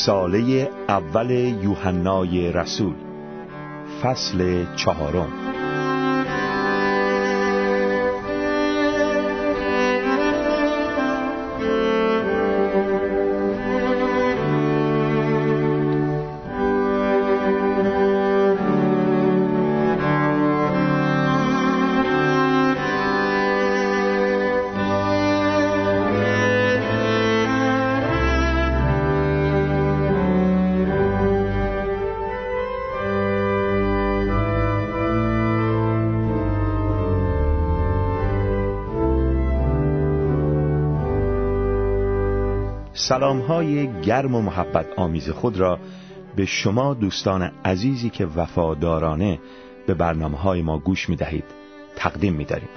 رساله اول یوحنای رسول فصل چهارم. سلام های گرم و محبت آمیز خود را به شما دوستان عزیزی که وفادارانه به برنامه های ما گوش می دهید تقدیم می داریم.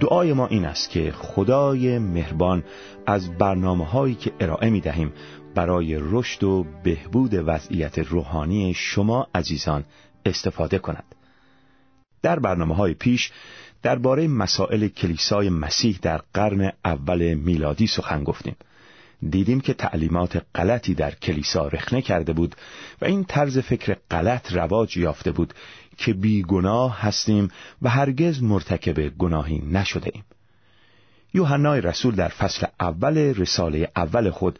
دعای ما این است که خدای مهربان از برنامه هایی که ارائه می دهیم برای رشد و بهبود وضعیت روحانی شما عزیزان استفاده کند. در برنامه های پیش درباره مسائل کلیسای مسیح در قرن اول میلادی سخن گفتیم. دیدیم که تعلیمات غلطی در کلیسا رخنه کرده بود و این طرز فکر غلط رواج یافته بود که بیگناه هستیم و هرگز مرتکب گناهی نشده ایم. یوحنای رسول در فصل اول رساله اول خود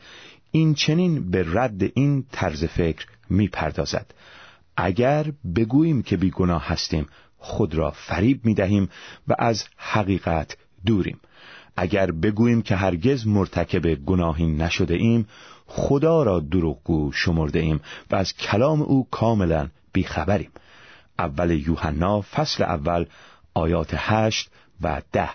این چنین به رد این طرز فکر می پردازد. اگر بگوییم که بیگناه هستیم خود را فریب می دهیم و از حقیقت دوریم. اگر بگوییم که هرگز مرتکب گناهی نشده ایم خدا را دروغگو شمرده ایم و از کلام او کاملا بیخبریم. اول یوحنا فصل اول آیات هشت و ده.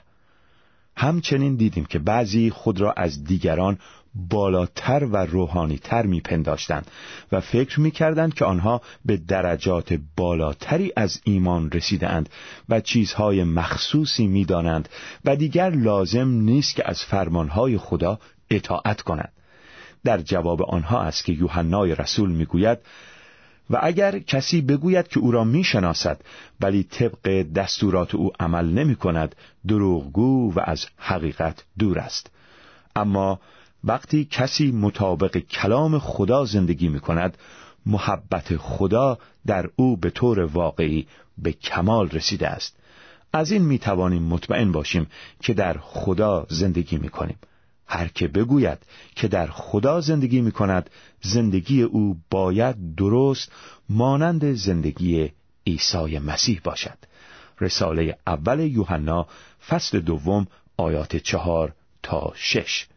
همچنین دیدیم که بعضی خود را از دیگران بالاتر و روحانیتر میپنداشتند و فکر می‌کردند که آنها به درجات بالاتری از ایمان رسیدند و چیزهای مخصوصی می‌دانند و دیگر لازم نیست که از فرمانهای خدا اطاعت کنند. در جواب آنها است که یوحنای رسول می‌گوید و اگر کسی بگوید که او را می‌شناسد ولی طبق دستورات او عمل نمی کند دروغگو و از حقیقت دور است. اما وقتی کسی مطابق کلام خدا زندگی می کند محبت خدا در او به طور واقعی به کمال رسیده است. از این می توانیم مطمئن باشیم که در خدا زندگی می کنیم هر که بگوید که در خدا زندگی می کند زندگی او باید درست مانند زندگی عیسی مسیح باشد. رساله اول یوحنا فصل دوم آیات چهار تا شش.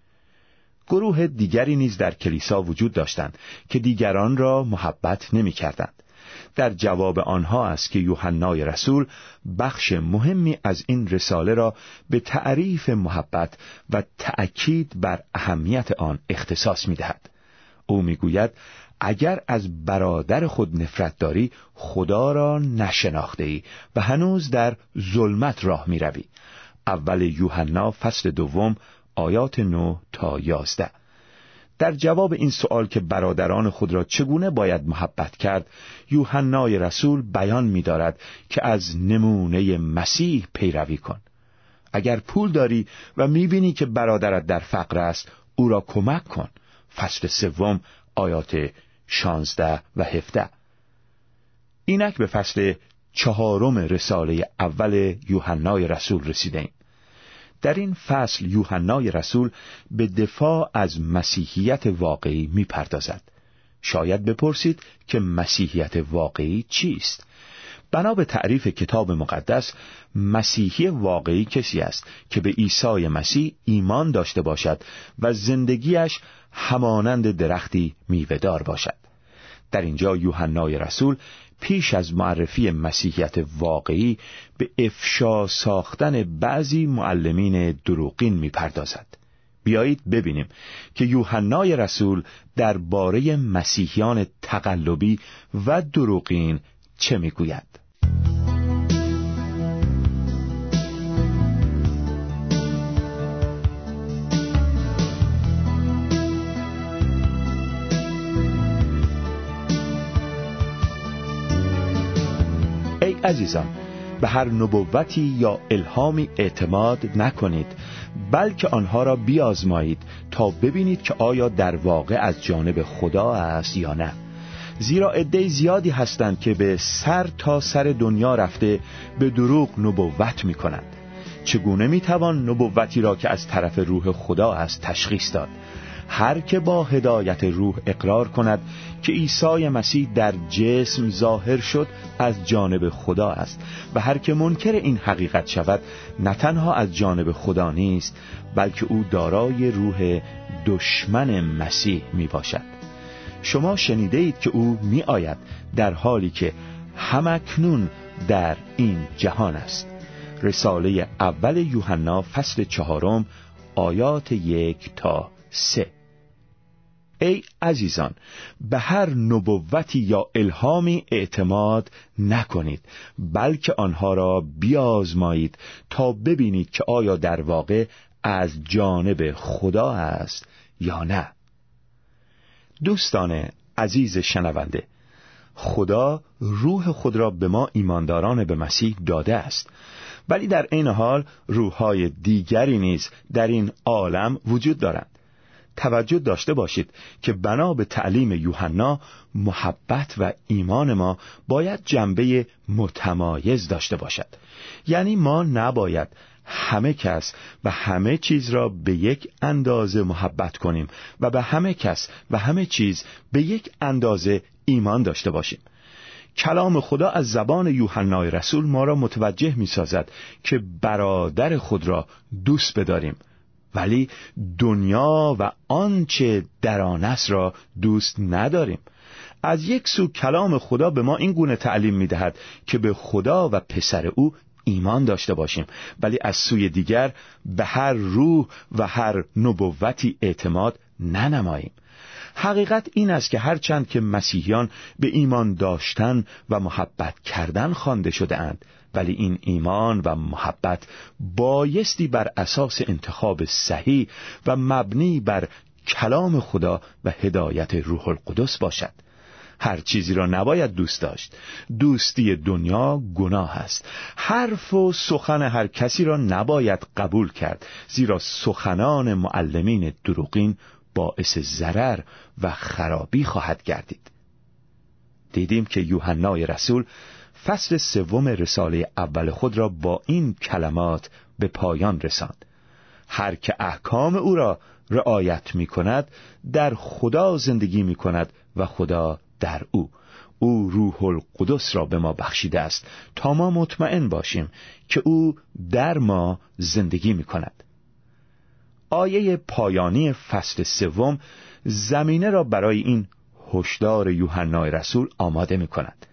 گروه دیگری نیز در کلیسا وجود داشتند که دیگران را محبت نمی کردند. در جواب آنها است که یوحنای رسول بخش مهمی از این رساله را به تعریف محبت و تأکید بر اهمیت آن اختصاص می دهد. او می‌گوید اگر از برادر خود نفرت داری خدا را نشناخته ای و هنوز در ظلمت راه می روی. اول یوحنا فصل دوم آیات 9 تا 11 در جواب این سوال که برادران خود را چگونه باید محبت کرد یوحنای رسول بیان می‌دارد که از نمونه مسیح پیروی کن. اگر پول داری و می‌بینی که برادرت در فقر است او را کمک کن. فصل سوم آیات شانزده و هفده. اینک به فصل چهارم رساله اول یوحنای رسول رسیده در این فصل یوحنای رسول به دفاع از مسیحیت واقعی می‌پردازد. شاید بپرسید که مسیحیت واقعی چیست؟ بنا به تعریف کتاب مقدس مسیحی واقعی کسی است که به عیسی مسیح ایمان داشته باشد و زندگیش همانند درختی میوهدار باشد در اینجا یوحنای رسول پیش از معرفی مسیحیت واقعی به افشا ساختن بعضی معلمین دروغین می‌پردازد. بیایید ببینیم که یوحنای رسول درباره مسیحیان تقلبی و دروغین چه می‌گوید. عزیزان به هر نبوتی یا الهامی اعتماد نکنید بلکه آنها را بیازمایید تا ببینید که آیا در واقع از جانب خدا است یا نه. زیرا عده زیادی هستند که به سر تا سر دنیا رفته به دروغ نبوت می کنند چگونه می توان نبوتی را که از طرف روح خدا است تشخیص داد؟ هر که با هدایت روح اقرار کند که عیسی مسیح در جسم ظاهر شد از جانب خدا است و هر که منکر این حقیقت شود نه تنها از جانب خدا نیست بلکه او دارای روح دشمن مسیح می باشد شما شنیده اید که او می آید در حالی که همکنون در این جهان است. رساله اول یوحنا فصل چهارم آیات یک تا سه. ای عزیزان به هر نبوتی یا الهامی اعتماد نکنید بلکه آنها را بیازمایید تا ببینید که آیا در واقع از جانب خدا است یا نه. دوستان عزیز شنونده خدا روح خود را به ما ایمانداران به مسیح داده است. ولی در این حال روحهای دیگری نیز در این عالم وجود دارند. توجه داشته باشید که بنا به تعلیم یوحنا محبت و ایمان ما باید جنبه متمایز داشته باشد. یعنی ما نباید همه کس و همه چیز را به یک اندازه محبت کنیم و به همه کس و همه چیز به یک اندازه ایمان داشته باشیم. کلام خدا از زبان یوحنای رسول ما را متوجه می سازد که برادر خود را دوست بداریم. ولی دنیا و آنچه در آن است را دوست نداریم. از یک سو کلام خدا به ما این گونه تعلیم می دهد که به خدا و پسر او ایمان داشته باشیم. ولی از سوی دیگر به هر روح و هر نبوتی اعتماد ننماییم. حقیقت این است که هرچند که مسیحیان به ایمان داشتن و محبت کردن خوانده شده اند ولی این ایمان و محبت بایستی بر اساس انتخاب صحیح و مبنی بر کلام خدا و هدایت روح القدس باشد. هر چیزی را نباید دوست داشت. دوستی دنیا گناه است. حرف و سخن هر کسی را نباید قبول کرد زیرا سخنان معلمین دروغین باعث ضرر و خرابی خواهد گردید. دیدیم که یوحنای رسول فصل سوم رساله اول خود را با این کلمات به پایان رساند. هر که احکام او را رعایت می کند در خدا زندگی می کند و خدا در او. او روح القدس را به ما بخشیده است. تا ما مطمئن باشیم که او در ما زندگی می کند. آیه پایانی فصل سوم زمینه را برای این هشدار یوحنای رسول آماده می کند.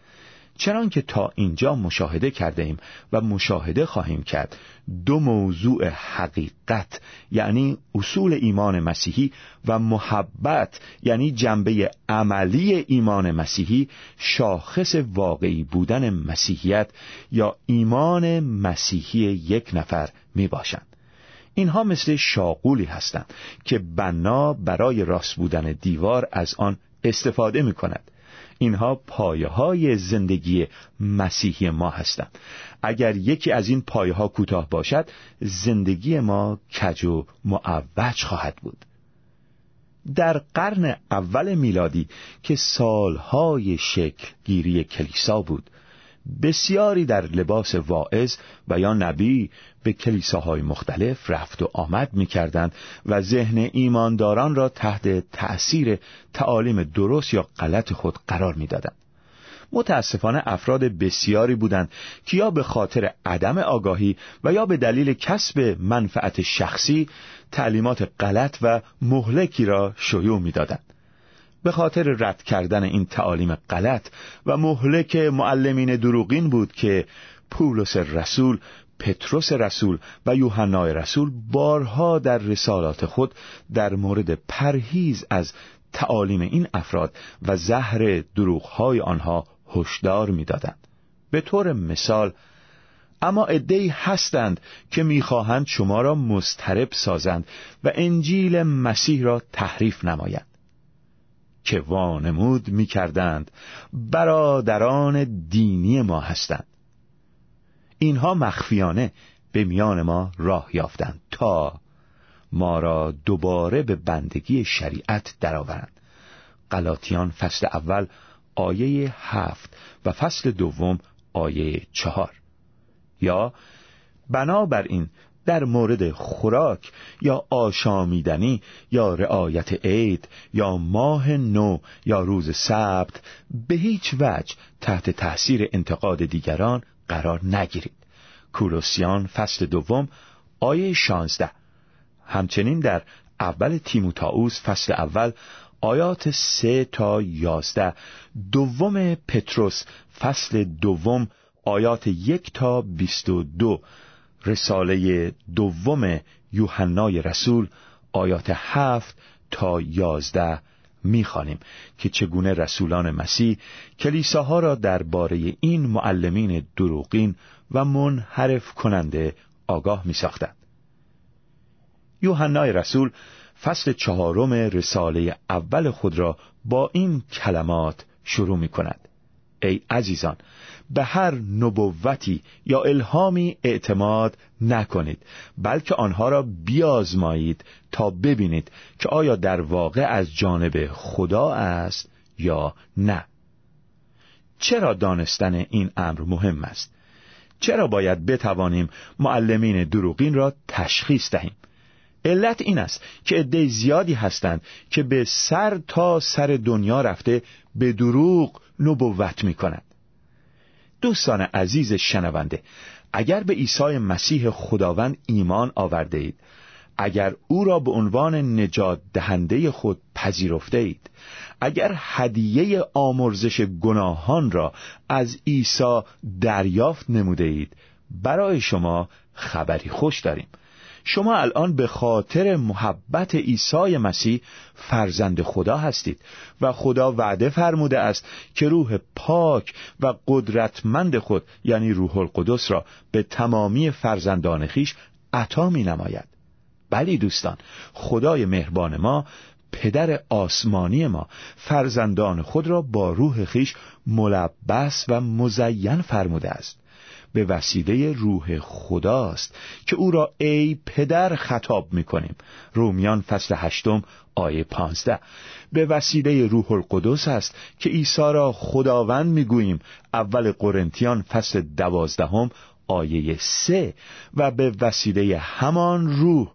چنان که تا اینجا مشاهده کرده ایم و مشاهده خواهیم کرد دو موضوع حقیقت یعنی اصول ایمان مسیحی و محبت یعنی جنبه عملی ایمان مسیحی شاخص واقعی بودن مسیحیت یا ایمان مسیحی یک نفر می باشند. اینها مثل شاقولی هستند که بنا برای راست بودن دیوار از آن استفاده می کند اینها پایه های زندگی مسیحی ما هستند. اگر یکی از این پایه ها کوتاه باشد زندگی ما کج و معوج خواهد بود. در قرن اول میلادی که سالهای شکل گیری کلیسا بود بسیاری در لباس واعظ و یا نبی به کلیساهای مختلف رفت و آمد می و ذهن ایمانداران را تحت تأثیر تعالیم درست یا غلط خود قرار می دادن. متاسفانه افراد بسیاری بودند که یا به خاطر عدم آگاهی و یا به دلیل کسب منفعت شخصی تعلیمات غلط و مهلکی را شیوع می‌دادند. به خاطر رد کردن این تعالیم غلط و مهلک معلمین دروغین بود که پولس رسول پتروس رسول و یوحنای رسول بارها در رسالات خود در مورد پرهیز از تعالیم این افراد و زهر دروغهای آنها هشدار می‌دادند. به طور مثال اما عدهای هستند که می‌خواهند شما را مسترب سازند و انجیل مسیح را تحریف نمایند که وانمود می‌کردند برادران دینی ما هستند. اینها مخفیانه به میان ما راه یافتند تا ما را دوباره به بندگی شریعت درآورند. قلاتیان فصل اول آیه هفت و فصل دوم آیه چهار. یا بنابراین در مورد خوراک یا آشامیدنی یا رعایت عید یا ماه نو یا روز سبت به هیچ وجه تحت تأثیر انتقاد دیگران قرار نگیرید. کولوسیان فصل دوم آیه شانزده. همچنین در اول تیموتائوس فصل اول آیات سه تا یازده. دوم پتروس فصل دوم آیات یک تا بیست و دو. رساله دوم یوحنای رسول آیات هفت تا یازده می‌خوانیم که چگونه رسولان مسیح کلیساها را درباره این معلمین دروغین و منحرف کننده آگاه می ساختند. یوحنای رسول فصل چهارم رساله اول خود را با این کلمات شروع می کند. ای عزیزان به هر نبوتی یا الهامی اعتماد نکنید بلکه آنها را بیازمایید تا ببینید که آیا در واقع از جانب خدا است یا نه. چرا دانستن این امر مهم است؟ چرا باید بتوانیم معلمین دروغین را تشخیص دهیم؟ علت این است که عده زیادی هستند که به سر تا سر دنیا رفته به دروغ نبوت می کند. دوستان عزیز شنونده اگر به عیسی مسیح خداوند ایمان آورده اید اگر او را به عنوان نجات دهنده خود پذیرفته اید اگر هدیه آمرزش گناهان را از عیسی دریافت نموده اید برای شما خبری خوش داریم. شما الان به خاطر محبت عیسی مسیح فرزند خدا هستید و خدا وعده فرموده است که روح پاک و قدرتمند خود یعنی روح القدس را به تمامی فرزندان خیش عطا می نماید بلی دوستان خدای مهربان ما پدر آسمانی ما فرزندان خود را با روح خیش ملبس و مزین فرموده است. به وسیله روح خداست که او را ای پدر خطاب می‌کنیم. رومیان فصل هشتم آیه پانزده. به وسیله روح القدس است که عیسی را خداوند می‌گوییم. اول قرنتیان فصل دوازدهم آیه سه. و به وسیله همان روح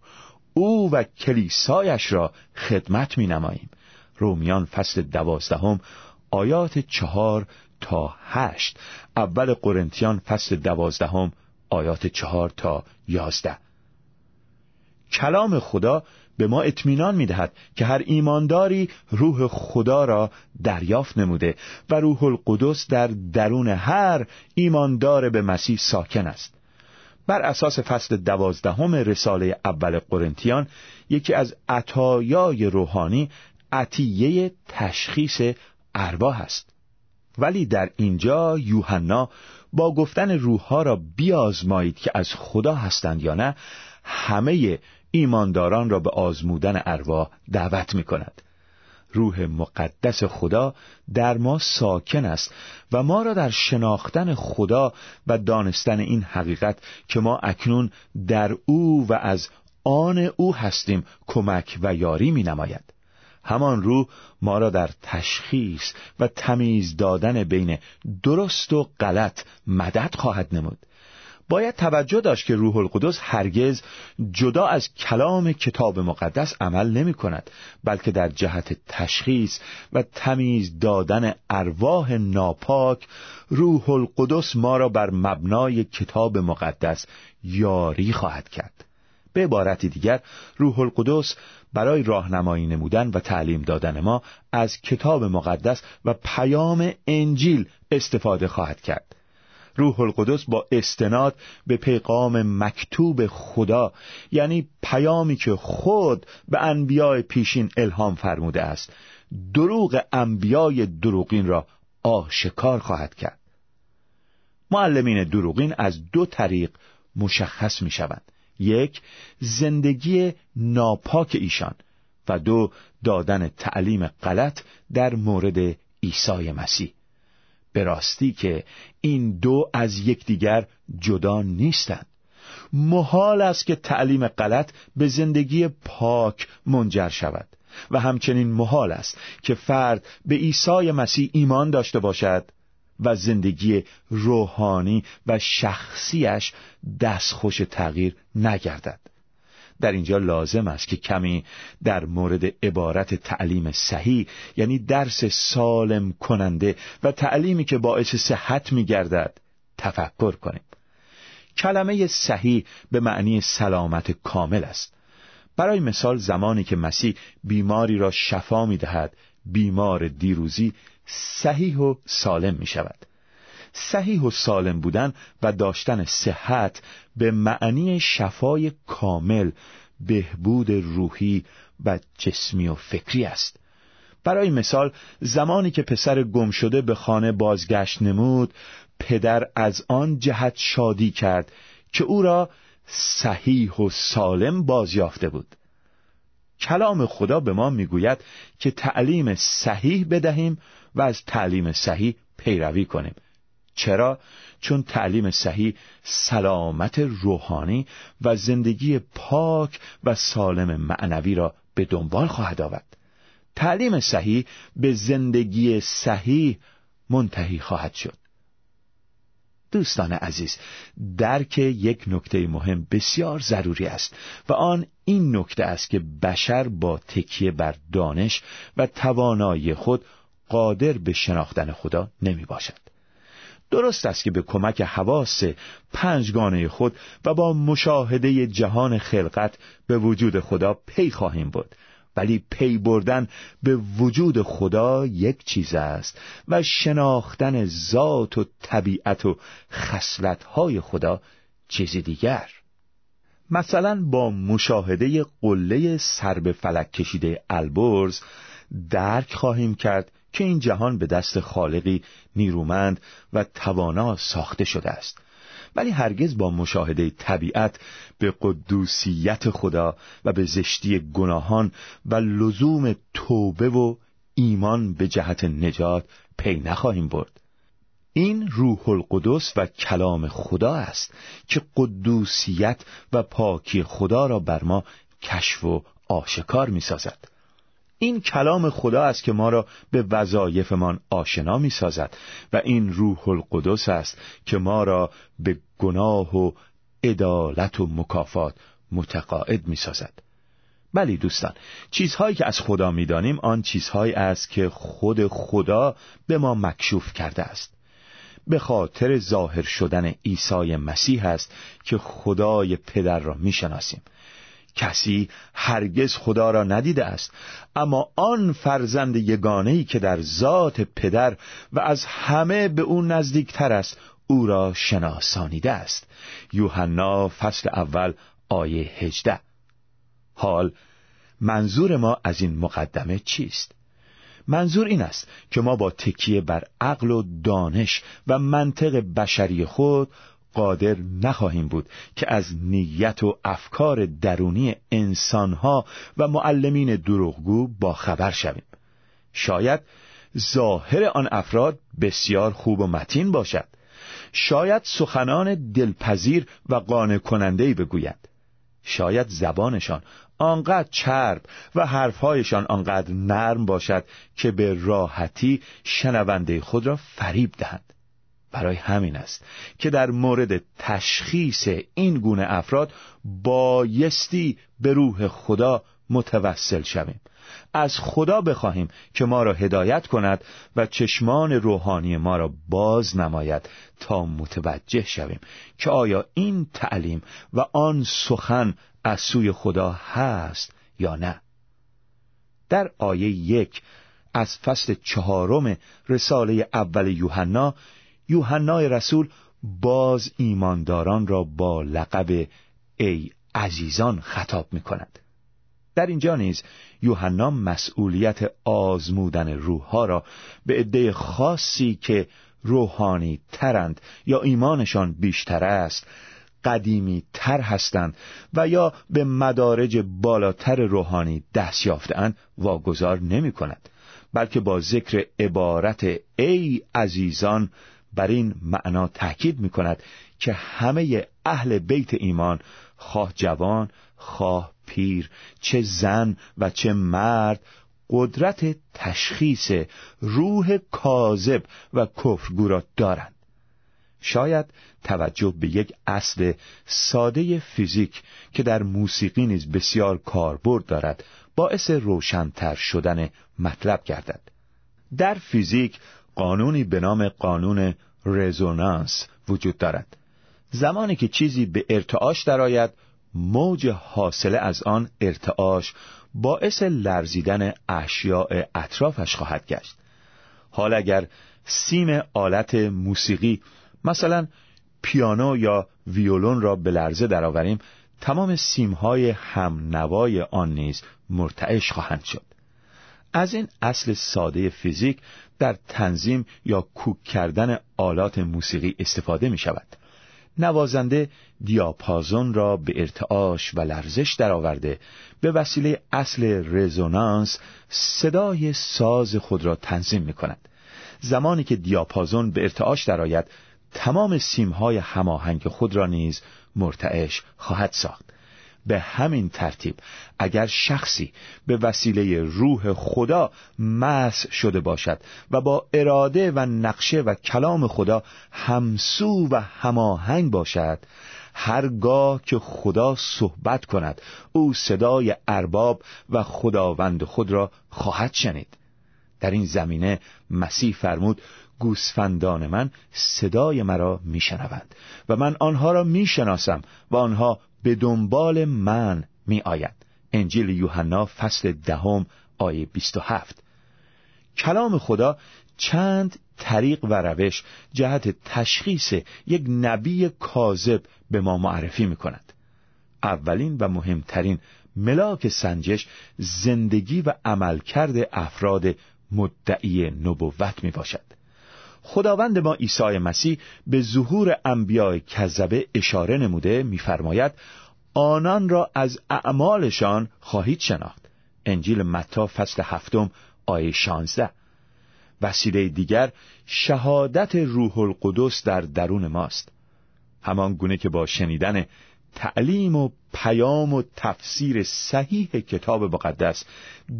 او و کلیسایش را خدمت می نماییم رومیان فصل دوازدهم آیات چهار تا هشت. اول قرنتیان فصل دوازدهم آیات چهار تا یازده. کلام خدا به ما اطمینان می‌دهد که هر ایمانداری روح خدا را دریافت نموده و روح القدس در درون هر ایماندار به مسیح ساکن است. بر اساس فصل دوازدهم رساله اول قرنتیان یکی از عطایای روحانی عطیه تشخیص ارواح است. ولی در اینجا یوحنا با گفتن روحها را بیازمایید که از خدا هستند یا نه همه ایمانداران را به آزمودن ارواح دعوت می کند روح مقدس خدا در ما ساکن است و ما را در شناختن خدا و دانستن این حقیقت که ما اکنون در او و از آن او هستیم کمک و یاری می نماید همان روح ما را در تشخیص و تمیز دادن بین درست و غلط مدد خواهد نمود. باید توجه داشت که روح القدس هرگز جدا از کلام کتاب مقدس عمل نمی کند بلکه در جهت تشخیص و تمیز دادن ارواح ناپاک روح القدس ما را بر مبنای کتاب مقدس یاری خواهد کرد. به عبارت دیگر روح القدس برای راهنمایی نمودن و تعلیم دادن ما از کتاب مقدس و پیام انجیل استفاده خواهد کرد. روح القدس با استناد به پیغام مکتوب خدا یعنی پیامی که خود به انبیاء پیشین الهام فرموده است دروغ انبیای دروغین را آشکار خواهد کرد. معلمین دروغین از دو طریق مشخص می شوند یک زندگی ناپاک ایشان و دو دادن تعلیم غلط در مورد عیسی مسیح. به راستی که این دو از یکدیگر جدا نیستند. محال است که تعلیم غلط به زندگی پاک منجر شود. و همچنین محال است که فرد به عیسی مسیح ایمان داشته باشد و زندگی روحانی و شخصیش دستخوش تغییر نگردد. در اینجا لازم است که کمی در مورد عبارت تعلیم صحیح یعنی درس سالم کننده و تعلیمی که باعث صحت می گردد تفکر کنیم. کلمه صحیح به معنی سلامت کامل است. برای مثال زمانی که مسیح بیماری را شفا می دهد بیمار دیروزی صحیح و سالم می شود صحیح و سالم بودن و داشتن صحت به معنی شفای کامل بهبود روحی و جسمی و فکری است. برای مثال زمانی که پسر گم شده به خانه بازگشت نمود پدر از آن جهت شادی کرد که او را صحیح و سالم بازیافته بود. کلام خدا به ما می‌گوید که تعلیم صحیح بدهیم و از تعلیم صحیح پیروی کنیم. چرا؟ چون تعلیم صحیح سلامت روحانی و زندگی پاک و سالم معنوی را به دنبال خواهد آورد. تعلیم صحیح به زندگی صحیح منتهی خواهد شد. دوستان عزیز درک یک نکته مهم بسیار ضروری است و آن این نکته است که بشر با تکیه بر دانش و توانایی خود قادر به شناختن خدا نمی باشد. درست است که به کمک حواس پنجگانه خود و با مشاهده جهان خلقت به وجود خدا پی خواهیم بود ولی پی بردن به وجود خدا یک چیز است و شناختن ذات و طبیعت و خصلتهای خدا چیزی دیگر. مثلا با مشاهده قله سر به فلک کشیده البرز درک خواهیم کرد که این جهان به دست خالقی نیرومند و توانا ساخته شده است ولی هرگز با مشاهده طبیعت به قدوسیت خدا و به زشتی گناهان و لزوم توبه و ایمان به جهت نجات پی نخواهیم برد این روح القدس و کلام خدا است که قدوسیت و پاکی خدا را بر ما کشف و آشکار می سازد. این کلام خدا است که ما را به وظایفمان آشنا می سازد و این روح القدس است که ما را به گناه و عدالت و مکافات متقاعد می سازد بلی دوستان چیزهایی که از خدا می‌دانیم آن چیزهایی است که خود خدا به ما مکشوف کرده است. به خاطر ظاهر شدن عیسی مسیح است که خدای پدر را می‌شناسیم. کسی هرگز خدا را ندیده است. اما آن فرزند یگانهی که در ذات پدر و از همه به او نزدیکتر است او را شناسانیده است. یوحنا فصل اول آیه هجده. حال منظور ما از این مقدمه چیست؟ منظور این است که ما با تکیه بر عقل و دانش و منطق بشری خود قادر نخواهیم بود که از نیت و افکار درونی انسانها و معلمین دروغگو با خبر شویم. شاید ظاهر آن افراد بسیار خوب و متین باشد. شاید سخنان دلپذیر و قانع کننده بگوید. شاید زبانشان آنقدر چرب و حرفهایشان آنقدر نرم باشد که به راحتی شنونده خود را فریب دهند. برای همین است که در مورد تشخیص این گونه افراد بایستی به روح خدا متوسل شویم. از خدا بخواهیم که ما را هدایت کند و چشمان روحانی ما را باز نماید تا متوجه شویم که آیا این تعلیم و آن سخن از سوی خدا هست یا نه. در آیه یک از فصل چهارم رساله اول یوحنا یوحنای رسول باز ایمانداران را با لقب ای عزیزان خطاب می کند در اینجا نیز یوحنا مسئولیت آزمودن روحها را به عده خاصی که روحانی ترند یا ایمانشان بیشتر است قدیمی تر هستند و یا به مدارج بالاتر روحانی دست یافتهاند واگذار نمی کند بلکه با ذکر عبارت ای عزیزان بر این معنا تاکید می کند که همه اهل بیت ایمان خواه جوان خواه پیر چه زن و چه مرد قدرت تشخیص روح کاذب و کفرگو را دارند. شاید توجه به یک اصل ساده فیزیک که در موسیقی نیز بسیار کاربرد دارد باعث روشنتر شدن مطلب گردد. در فیزیک قانونی به نام قانون رزونانس وجود دارد. زمانی که چیزی به ارتعاش درآید موج حاصله از آن ارتعاش باعث لرزیدن اشیاء اطرافش خواهد گشت. حال اگر سیم آلت موسیقی مثلا پیانو یا ویولون را به لرزه درآوریم تمام سیمهای هم نوای آن نیز مرتعش خواهند شد. از این اصل ساده فیزیک در تنظیم یا کوک کردن آلات موسیقی استفاده می شود نوازنده دیاپازون را به ارتعاش و لرزش درآورده. به وسیله اصل رزونانس صدای ساز خود را تنظیم می کند زمانی که دیاپازون به ارتعاش درآید تمام سیمهای هماهنگ خود را نیز مرتعش خواهد ساخت. به همین ترتیب. اگر شخصی به وسیله روح خدا مس شده باشد و با اراده و نقشه و کلام خدا همسو و هماهنگ باشد هرگاه که خدا صحبت کند او صدای ارباب و خداوند خود را خواهد شنید. در این زمینه مسیح فرمود گوسفندان من صدای مرا میشنوند و من آنها را می‌شناسم و آنها به دنبال من می آید انجیل یوحنا فصل دهم آیه 27 کلام خدا چند طریق و روش جهت تشخیص یک نبی کاذب به ما معرفی می کند اولین و مهمترین ملاک سنجش زندگی و عملکرد افراد مدعی نبوت می باشد خداوند ما عیسی مسیح به ظهور انبیاء کذبه اشاره نموده میفرماید آنان را از اعمالشان خواهید شناخت. انجیل متا فصل هفتم آیه شانزده. وسیله دیگر شهادت روح القدس در درون ماست. همان گونه که با شنیدن تعلیم و پیام و تفسیر صحیح کتاب مقدس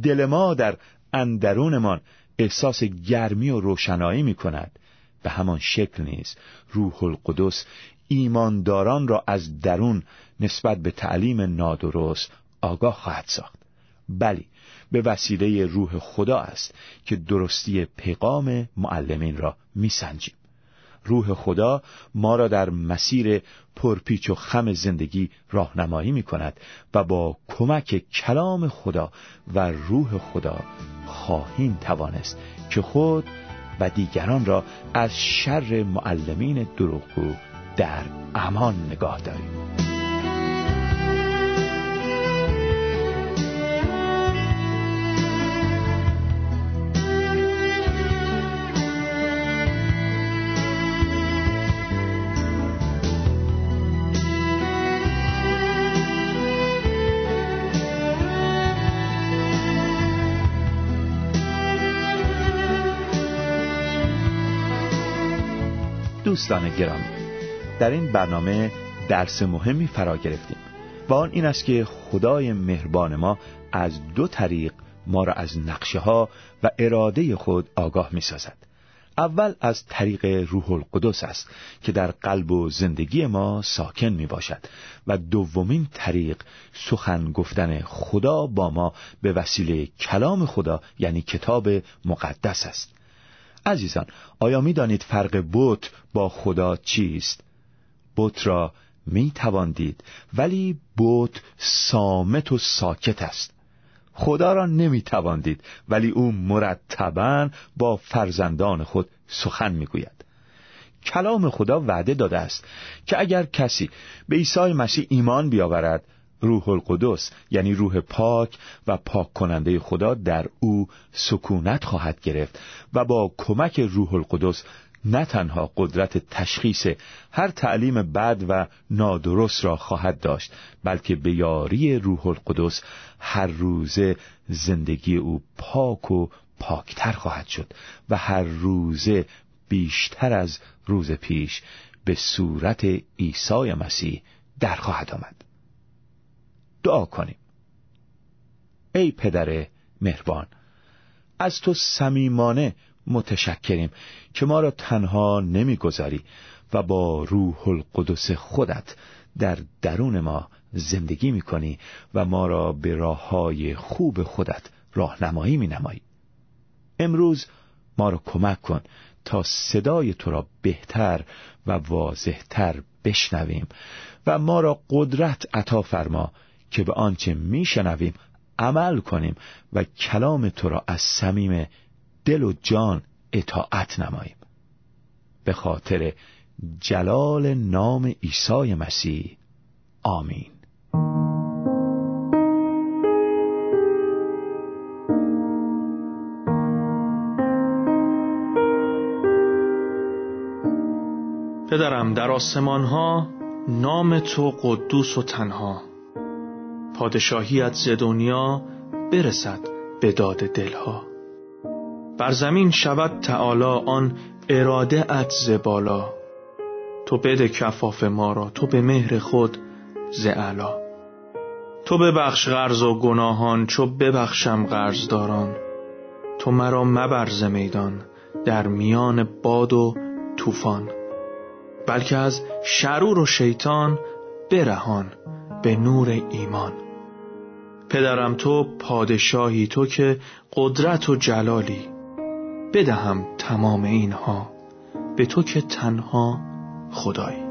دل ما در اندرونمان احساس گرمی و روشنایی می کند به همان شکل نیز روح القدس ایمانداران را از درون نسبت به تعلیم نادرست آگاه خواهد ساخت. بلی به وسیله روح خدا است که درستی پیغام معلمین را میسنجیم. روح خدا ما را در مسیر پرپیچ و خم زندگی راهنمایی می کند و با کمک کلام خدا و روح خدا خواهیم توانست که خود و دیگران را از شر معلمین دروغگو در امان نگاه داریم. دوستان گرامی در این برنامه درس مهمی فرا گرفتیم و آن این است که خدای مهربان ما از دو طریق ما را از نقشه ها و اراده خود آگاه می سازد. اول از طریق روح القدس است که در قلب و زندگی ما ساکن می باشد و دومین طریق سخن گفتن خدا با ما به وسیله کلام خدا یعنی کتاب مقدس است عزیزان آیا می دانید فرق بت با خدا چیست؟ بت را می تواندید ولی بت سامت و ساکت است خدا را نمی تواندید ولی او مرتبا با فرزندان خود سخن می گوید کلام خدا وعده داده است که اگر کسی به عیسی مسیح ایمان بیاورد روح القدس یعنی روح پاک و پاک کننده خدا در او سکونت خواهد گرفت و با کمک روح القدس نه تنها قدرت تشخیص هر تعلیم بد و نادرست را خواهد داشت بلکه به یاری روح القدس هر روزه زندگی او پاک و پاکتر خواهد شد و هر روزه بیشتر از روز پیش به صورت عیسی مسیح در خواهد آمد. دعا کنیم. ای پدر مهربان از تو صمیمانه متشکریم که ما را تنها نمی‌گذاری و با روح القدس خودت در درون ما زندگی می‌کنی و ما را به راه های خوب خودت راهنمایی مینمایی. امروز ما را کمک کن تا صدای تو را بهتر و واضحتر بشنویم و ما را قدرت عطا فرما که به آنچه میشنویم عمل کنیم و کلام تو را از صمیم دل و جان اطاعت نماییم. به خاطر جلال نام عیسی مسیح. آمین. پدرم در آسمان ها نام تو قدوس و تنها. پادشاهیت ز دنیا برسد به داد دلها. بر زمین شود تعالی آن اراده ات ز بالا. تو بده کفاف ما را تو به مهر خود ز تو ببخش قرض و گناهان چو ببخشم قرضداران. تو مرا مبرز میدان در میان باد و طوفان. بلکه از شرور و شیطان برهان به نور ایمان. پدرم تو پادشاهی تو که قدرت و جلالی. بدهم تمام اینها. به تو که تنها خدایی.